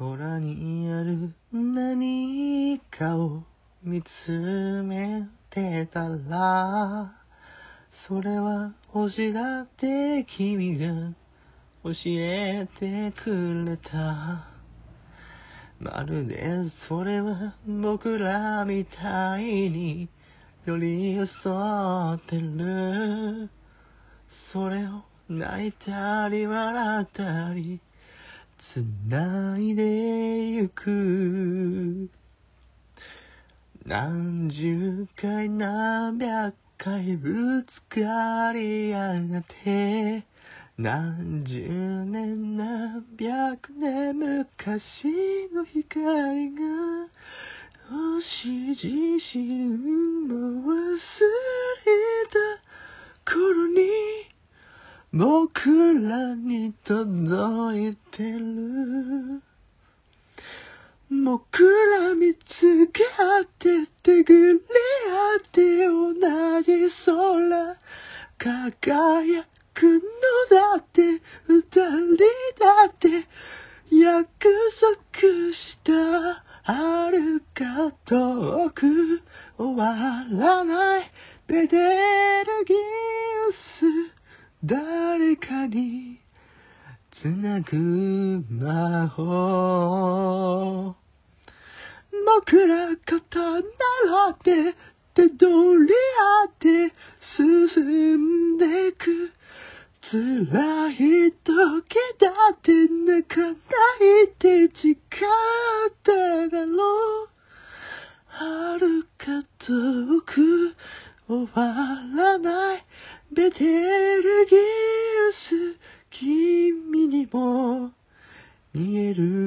空にある何かを見つめてたらそれは星だって君が教えてくれた。まるでそれは僕らみたいに寄り添ってる。それを泣いたり笑ったり繋いでゆく。何十回何百回ぶつかり合って何十年何百年昔の光が星自身も忘れた頃に僕らに届いてる。僕ら見つけ合って手繰り合って同じ空輝くのだって二人だって。約束した遥か遠く。終わらない。ベテルギウス誰かにつなぐ魔法僕ら肩習って手取り合って進んでく。辛い時だって泣かないで誓っただろう。遥か遠く終わらない。ベテルギウス君にも見える。